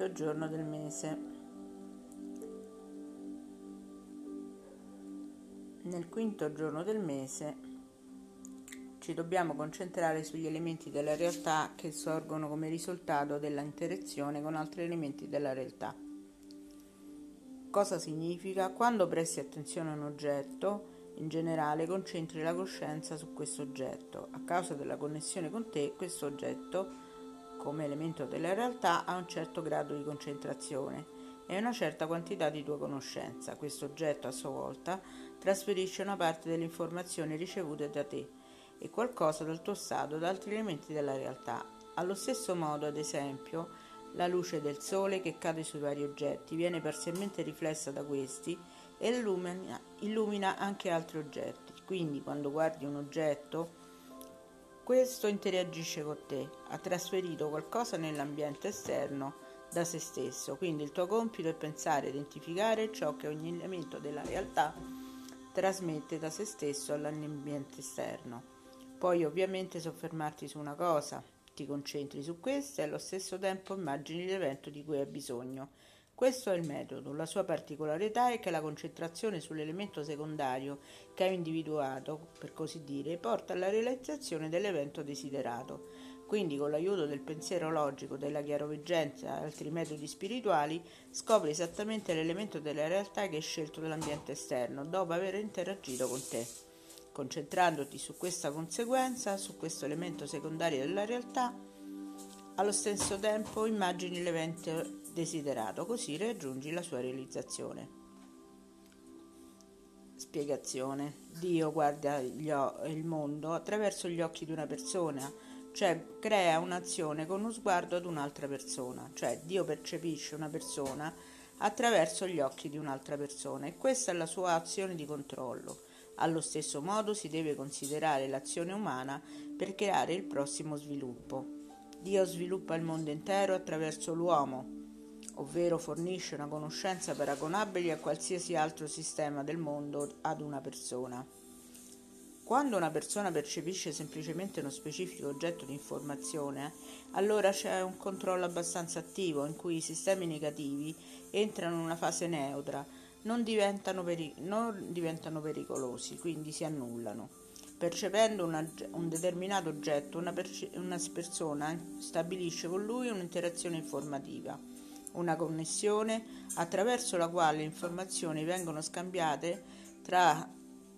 quinto giorno del mese. Nel quinto giorno del mese ci dobbiamo concentrare sugli elementi della realtà che sorgono come risultato della interazione con altri elementi della realtà. Cosa significa? Quando presti attenzione a un oggetto, in generale concentri la coscienza su questo oggetto. A causa della connessione con te, questo oggetto come elemento della realtà ha un certo grado di concentrazione e una certa quantità di tua conoscenza. Questo oggetto a sua volta trasferisce una parte delle informazioni ricevute da te e qualcosa dal tuo stato da altri elementi della realtà. Allo stesso modo, ad esempio, la luce del sole che cade sui vari oggetti viene parzialmente riflessa da questi e illumina, illumina anche altri oggetti. Quindi, quando guardi un oggetto, questo interagisce con te, ha trasferito qualcosa nell'ambiente esterno da se stesso, quindi il tuo compito è pensare identificare ciò che ogni elemento della realtà trasmette da se stesso all'ambiente esterno. Puoi ovviamente soffermarti su una cosa, ti concentri su questa e allo stesso tempo immagini l'evento di cui hai bisogno questo è il metodo. La sua particolarità è che la concentrazione sull'elemento secondario che hai individuato, per così dire, porta alla realizzazione dell'evento desiderato. Quindi, con l'aiuto del pensiero logico, della chiaroveggenza e altri metodi spirituali, scopri esattamente l'elemento della realtà che hai scelto dall'ambiente esterno dopo aver interagito con te. Concentrandoti su questa conseguenza, su questo elemento secondario della realtà, allo stesso tempo immagini l'evento desiderato, così raggiungi la sua realizzazione. Spiegazione. Dio guarda il mondo attraverso gli occhi di una persona, cioè crea un'azione con uno sguardo ad un'altra persona, cioè Dio percepisce una persona attraverso gli occhi di un'altra persona e questa è la sua azione di controllo. Allo stesso modo si deve considerare l'azione umana per creare il prossimo sviluppo. Dio sviluppa il mondo intero attraverso l'uomo, ovvero fornisce una conoscenza paragonabile a qualsiasi altro sistema del mondo ad una persona. Quando una persona percepisce semplicemente uno specifico oggetto di informazione, allora c'è un controllo abbastanza attivo in cui i sistemi negativi entrano in una fase neutra, non diventano, peri- non diventano pericolosi, quindi si annullano. Percependo una, un determinato oggetto, una, perce- una persona stabilisce con lui un'interazione informativa una connessione attraverso la quale le informazioni vengono scambiate tra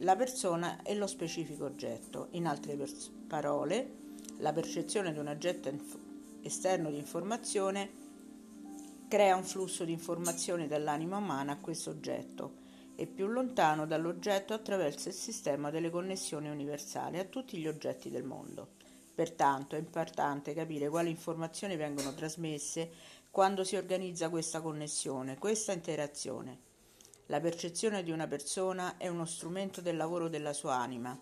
la persona e lo specifico oggetto. In altre pers- parole, la percezione di un oggetto inf- esterno di informazione crea un flusso di informazioni dall'anima umana a questo oggetto e più lontano dall'oggetto attraverso il sistema delle connessioni universali a tutti gli oggetti del mondo. Pertanto è importante capire quali informazioni vengono trasmesse quando si organizza questa connessione, questa interazione. La percezione di una persona è uno strumento del lavoro della sua anima,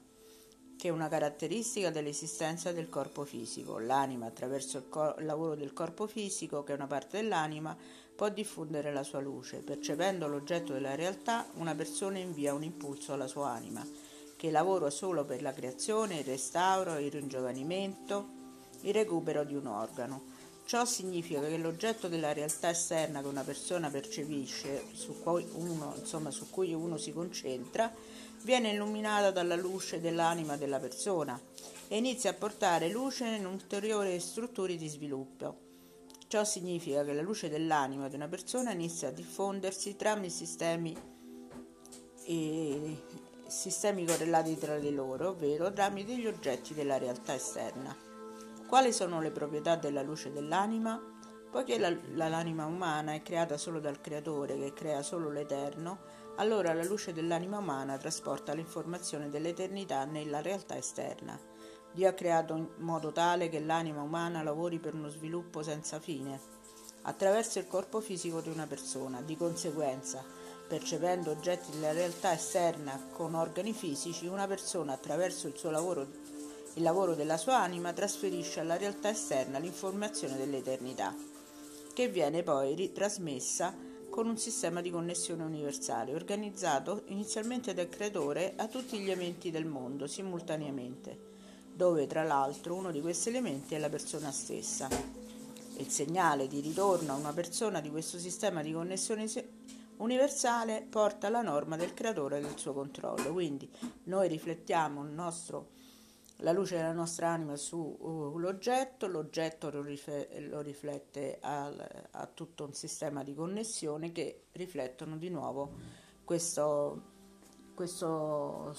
che è una caratteristica dell'esistenza del corpo fisico. L'anima, attraverso il, cor- lavoro del corpo fisico, che è una parte dell'anima, può diffondere la sua luce. Percependo l'oggetto della realtà, una persona invia un impulso alla sua anima, che lavora solo per la creazione, il restauro, il ringiovanimento, il recupero di un organo. Ciò significa che l'oggetto della realtà esterna che una persona percepisce, su cui uno, insomma, su cui uno si concentra, viene illuminata dalla luce dell'anima della persona e inizia a portare luce in ulteriori strutture di sviluppo. Ciò significa che la luce dell'anima di una persona inizia a diffondersi tramite sistemi, e, sistemi correlati tra di loro, ovvero tramite gli oggetti della realtà esterna. Quali sono le proprietà della luce dell'anima? Poiché la, la, l'anima umana è creata solo dal Creatore che crea solo l'Eterno, allora la luce dell'anima umana trasporta l'informazione dell'eternità nella realtà esterna. Dio ha creato in modo tale che l'anima umana lavori per uno sviluppo senza fine, attraverso il corpo fisico di una persona. Di conseguenza, percependo oggetti della realtà esterna con organi fisici, una persona attraverso il suo lavoro il lavoro della sua anima trasferisce alla realtà esterna l'informazione dell'eternità, che viene poi ritrasmessa con un sistema di connessione universale organizzato inizialmente dal creatore a tutti gli elementi del mondo simultaneamente, dove tra l'altro uno di questi elementi è la persona stessa. il segnale di ritorno a una persona di questo sistema di connessione universale porta la norma del creatore e del suo controllo. Quindi noi riflettiamo nostro, la luce della nostra anima sull'oggetto, uh, l'oggetto lo, lo riflette al, a tutto un sistema di connessione che riflettono di nuovo questo, questo,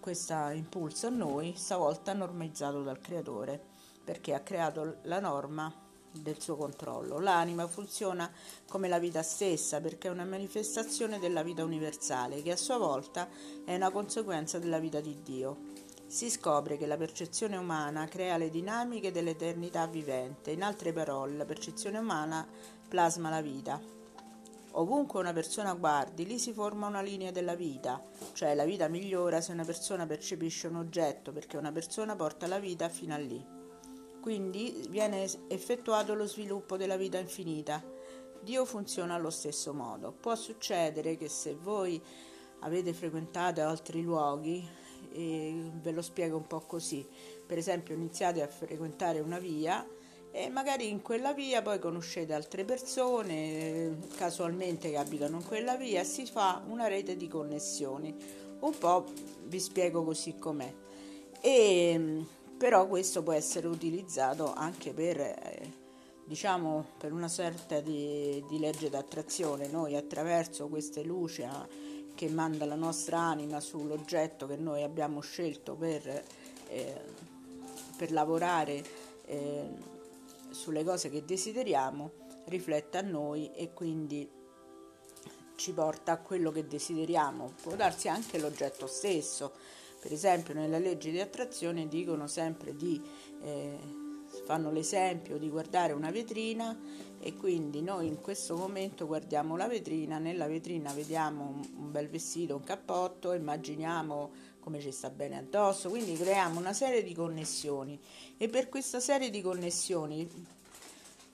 questo impulso a noi, stavolta normalizzato dal creatore, perché ha creato la norma del suo controllo. L'anima funziona come la vita stessa perché è una manifestazione della vita universale che a sua volta è una conseguenza della vita di Dio. Si scopre che la percezione umana crea le dinamiche dell'eternità vivente, in altre parole la percezione umana plasma la vita. Ovunque una persona guardi, lì si forma una linea della vita, cioè la vita migliora se una persona percepisce un oggetto, perché una persona porta la vita fino a lì. Quindi viene effettuato lo sviluppo della vita infinita. Dio funziona allo stesso modo. Può succedere che se voi avete frequentato altri luoghi, e ve lo spiego un po' così, per esempio iniziate a frequentare una via e magari in quella via poi conoscete altre persone casualmente che abitano in quella via e si fa una rete di connessioni. Un po' vi spiego così com'è. E però questo può essere utilizzato anche per, eh, diciamo, per una sorta di, di legge d'attrazione. Noi attraverso queste luci ah, che manda la nostra anima sull'oggetto che noi abbiamo scelto per, eh, per lavorare eh, sulle cose che desideriamo, riflette a noi e quindi ci porta a quello che desideriamo. Può darsi anche l'oggetto stesso per esempio nella legge di attrazione dicono sempre di, eh, fanno l'esempio di guardare una vetrina e quindi noi in questo momento guardiamo la vetrina, nella vetrina vediamo un bel vestito, un cappotto, immaginiamo come ci sta bene addosso, quindi creiamo una serie di connessioni. E per questa serie di connessioni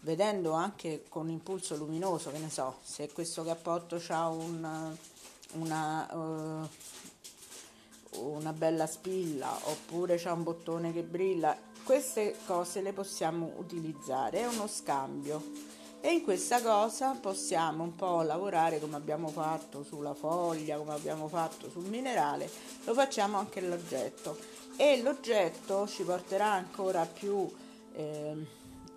vedendo anche con impulso luminoso, che ne so, se questo cappotto ha un, una, uh, una bella spilla oppure c'è un bottone che brilla, queste cose le possiamo utilizzare, è uno scambio. E in questa cosa possiamo un po' lavorare come abbiamo fatto sulla foglia, come abbiamo fatto sul minerale, lo facciamo anche l'oggetto. E l'oggetto ci porterà ancora più eh,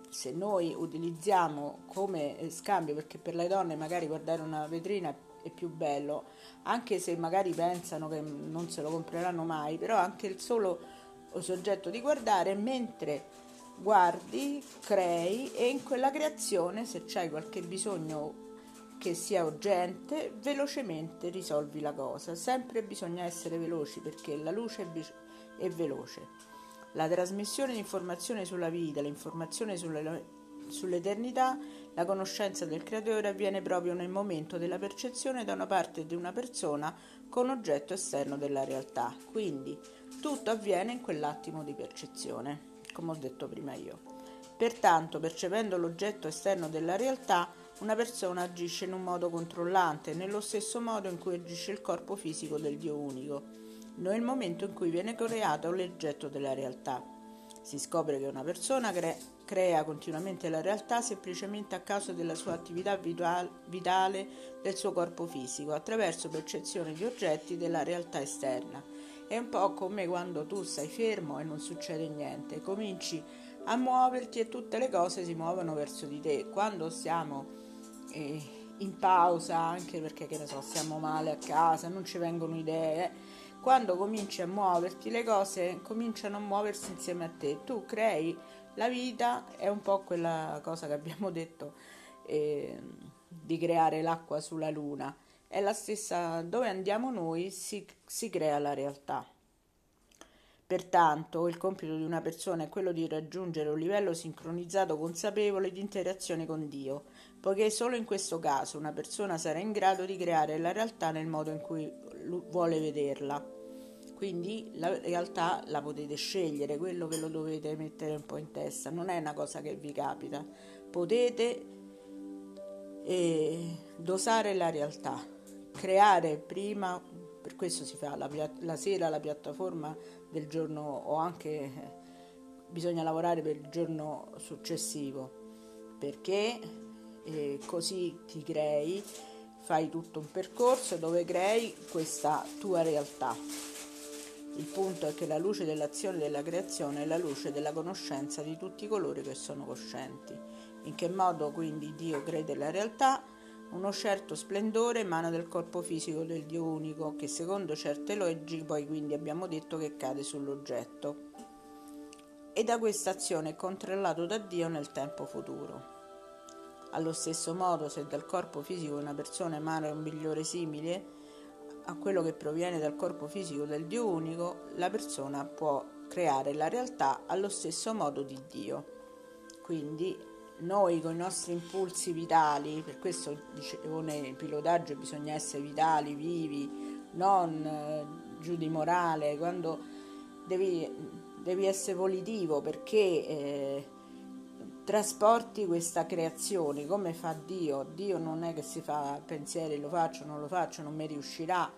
se noi utilizziamo come scambio perché per le donne magari guardare una vetrina è più bello anche se magari pensano che non se lo compreranno mai, però anche il solo soggetto di guardare mentre guardi, crei e in quella creazione, se c'hai qualche bisogno che sia urgente, velocemente risolvi la cosa. Sempre bisogna essere veloci perché la luce è, vi- è veloce. La trasmissione di informazioni sulla vita, l'informazione sulle sull'eternità, la conoscenza del creatore avviene proprio nel momento della percezione da una parte di una persona con oggetto esterno della realtà. Quindi tutto avviene in quell'attimo di percezione, come ho detto prima io. Pertanto, percependo l'oggetto esterno della realtà, una persona agisce in un modo controllante, nello stesso modo in cui agisce il corpo fisico del Dio unico, nel momento in cui viene creato l'oggetto della realtà. Si scopre che una persona crea crea continuamente la realtà semplicemente a causa della sua attività vitale del suo corpo fisico, attraverso percezione di oggetti della realtà esterna. È un po' come quando tu stai fermo e non succede niente, cominci a muoverti e tutte le cose si muovono verso di te. Quando siamo eh, in pausa, anche perché che ne so, stiamo male a casa, non ci vengono idee, quando cominci a muoverti le cose cominciano a muoversi insieme a te. Tu crei la vita è un po' quella cosa che abbiamo detto eh, di creare l'acqua sulla luna. È la stessa, dove andiamo noi si, si crea la realtà. Pertanto, il compito di una persona è quello di raggiungere un livello sincronizzato consapevole di interazione con Dio, poiché solo in questo caso una persona sarà in grado di creare la realtà nel modo in cui vuole vederla. Quindi la realtà la potete scegliere, quello ve lo dovete mettere un po' in testa, non è una cosa che vi capita. Potete eh, dosare la realtà, creare prima, per questo si fa la, la sera la piattaforma del giorno o anche eh, bisogna lavorare per il giorno successivo perché eh, così ti crei, fai tutto un percorso dove crei questa tua realtà. Il punto è che la luce dell'azione della creazione è la luce della conoscenza di tutti coloro che sono coscienti. In che modo quindi Dio crede la realtà? Uno certo splendore emana del corpo fisico del Dio unico, che secondo certe leggi poi quindi abbiamo detto che cade sull'oggetto. E da questa azione è controllato da Dio nel tempo futuro. Allo stesso modo, se dal corpo fisico una persona emana un migliore simile a quello che proviene dal corpo fisico del Dio unico, la persona può creare la realtà allo stesso modo di Dio. Quindi noi con i nostri impulsi vitali, per questo dicevo nel pilotaggio bisogna essere vitali, vivi, non eh, giù di morale, quando devi, devi essere volitivo perché eh, trasporti questa creazione come fa Dio. Dio non è che si fa pensieri, lo faccio, non lo faccio, non mi riuscirà.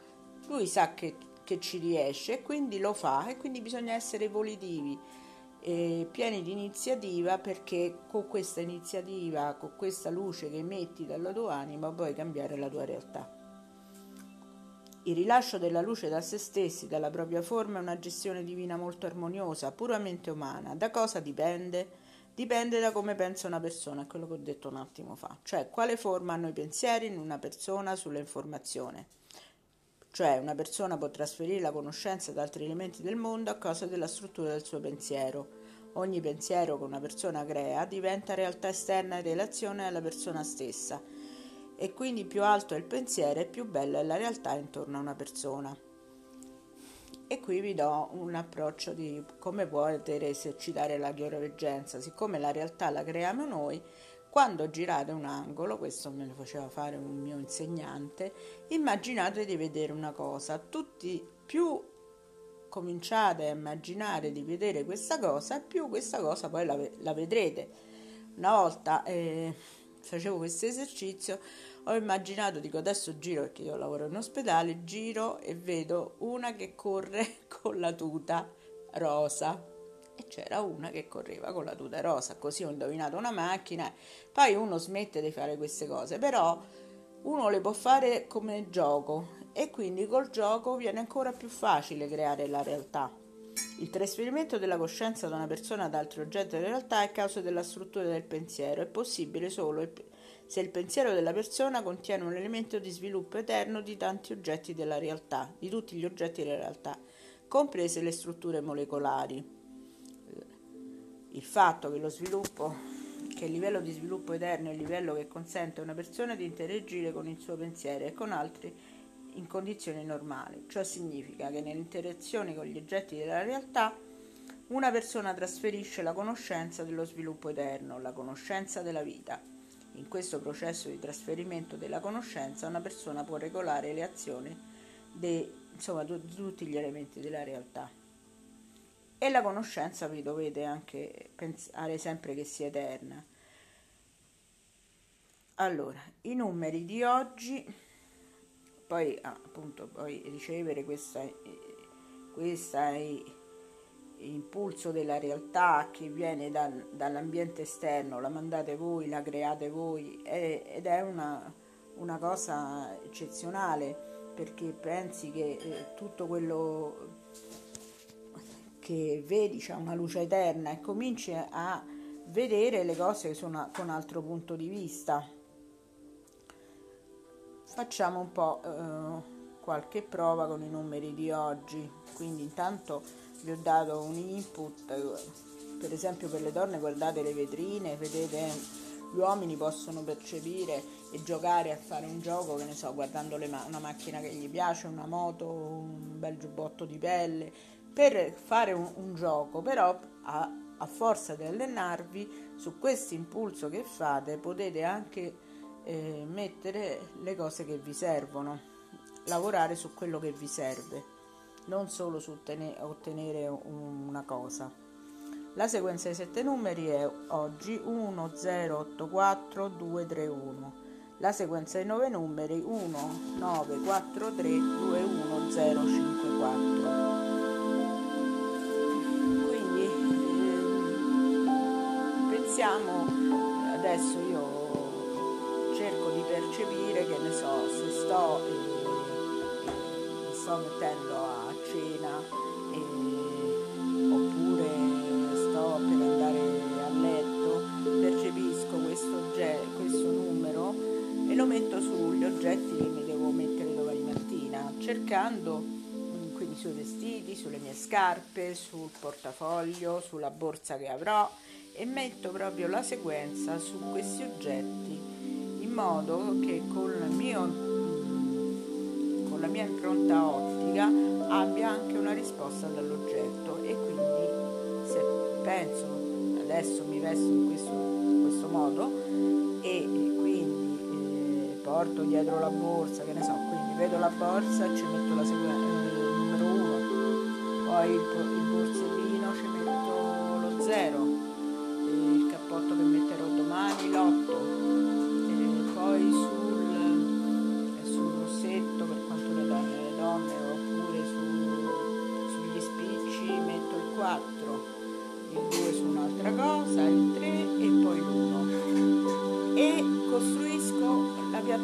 Lui sa che, che ci riesce e quindi lo fa e quindi bisogna essere volitivi eh, pieni di iniziativa perché con questa iniziativa, con questa luce che emetti dalla tua anima puoi cambiare la tua realtà. Il rilascio della luce da se stessi, dalla propria forma, è una gestione divina molto armoniosa, puramente umana. Da cosa dipende? Dipende da come pensa una persona, è quello che ho detto un attimo fa, cioè quale forma hanno i pensieri in una persona sull'informazione. Cioè una persona può trasferire la conoscenza ad altri elementi del mondo a causa della struttura del suo pensiero. Ogni pensiero che una persona crea diventa realtà esterna in relazione alla persona stessa e quindi più alto è il pensiero e più bella è la realtà intorno a una persona. E qui vi do un approccio di come potete esercitare la chiaroveggenza, siccome la realtà la creiamo noi, quando girate un angolo, questo me lo faceva fare un mio insegnante, immaginate di vedere una cosa. Tutti più cominciate a immaginare di vedere questa cosa, più questa cosa poi la, la vedrete. Una volta eh, facevo questo esercizio, ho immaginato, dico adesso giro perché io lavoro in ospedale, giro e vedo una che corre con la tuta rosa. E c'era una che correva con la tuta rosa, così ho indovinato una macchina, poi uno smette di fare queste cose, però uno le può fare come gioco. E quindi col gioco viene ancora più facile creare la realtà. Il trasferimento della coscienza da una persona ad altri oggetti della realtà è causa della struttura del pensiero, è possibile solo se il pensiero della persona contiene un elemento di sviluppo eterno di tanti oggetti della realtà, di tutti gli oggetti della realtà, comprese le strutture molecolari il fatto che lo sviluppo, che il livello di sviluppo eterno è il livello che consente a una persona di interagire con il suo pensiero e con altri in condizioni normali. Ciò significa che nelle interazioni con gli oggetti della realtà una persona trasferisce la conoscenza dello sviluppo eterno, la conoscenza della vita. In questo processo di trasferimento della conoscenza una persona può regolare le azioni di tutti gli elementi della realtà. E la conoscenza vi dovete anche pensare sempre che sia eterna. Allora, i numeri di oggi, poi ah, appunto poi ricevere questa, questa impulso della realtà che viene da, dall'ambiente esterno, la mandate voi, la create voi è, ed è una, una, cosa eccezionale perché pensi che eh, tutto quello che vedi c'è una luce eterna e cominci a vedere le cose con un altro punto di vista. Facciamo un po' eh, qualche prova con i numeri di oggi, quindi intanto vi ho dato un input, per esempio per le donne guardate le vetrine, vedete gli uomini possono percepire e giocare a fare un gioco, che ne so, guardando ma- una macchina che gli piace, una moto, un bel giubbotto di pelle, per fare un, un gioco, però a, a, forza di allenarvi su questo impulso che fate potete anche eh, mettere le cose che vi servono, lavorare su quello che vi serve, non solo su ottenere, una cosa. La sequenza dei sette numeri è oggi 1 0 8 4 2 3 1. La sequenza dei nove numeri 1 9 4 3 2 1 0 5 4. pensiamo adesso io cerco di percepire che ne so se sto eh, mi sto mettendo cercando mm, quindi sui vestiti, sulle mie scarpe, sul portafoglio, sulla borsa che avrò e metto proprio la sequenza su questi oggetti in modo che con, mio, con la mia impronta ottica abbia anche una risposta dall'oggetto. E quindi se penso adesso mi vesto in questo, in questo modo e quindi eh, porto dietro la borsa che ne so vedo la borsa ci metto la sequenza eh, numero 1 poi il, il borsellino ci metto lo 0 cappotto che metterò domani, l'8 e poi sul, sul rossetto per quanto riguarda le donne oppure su, sugli spicci metto il 4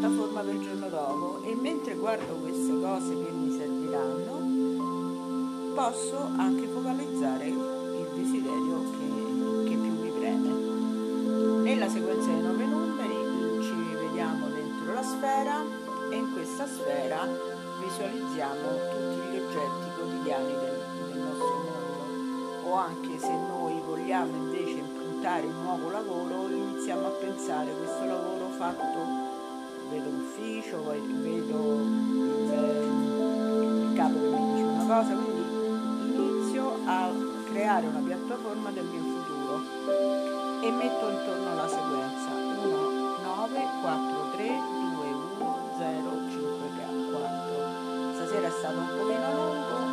piattaforma il giorno dopo e mentre guardo queste cose che mi serviranno posso anche focalizzare il desiderio che nella sequenza dei nove numeri ci vediamo dentro la sfera e in questa sfera visualizziamo tutti gli oggetti quotidiani del, del nostro mondo. O anche se noi vogliamo invece impuntare un nuovo lavoro iniziamo a pensare questo lavoro fatto vedo l'ufficio, vedo il, il capo che mi dice una cosa, quindi inizio a creare una piattaforma del mio futuro e metto intorno la sequenza 1, 9, 4, 3, 2, 1, 0, 5, 4. Stasera è stato un pochino lungo,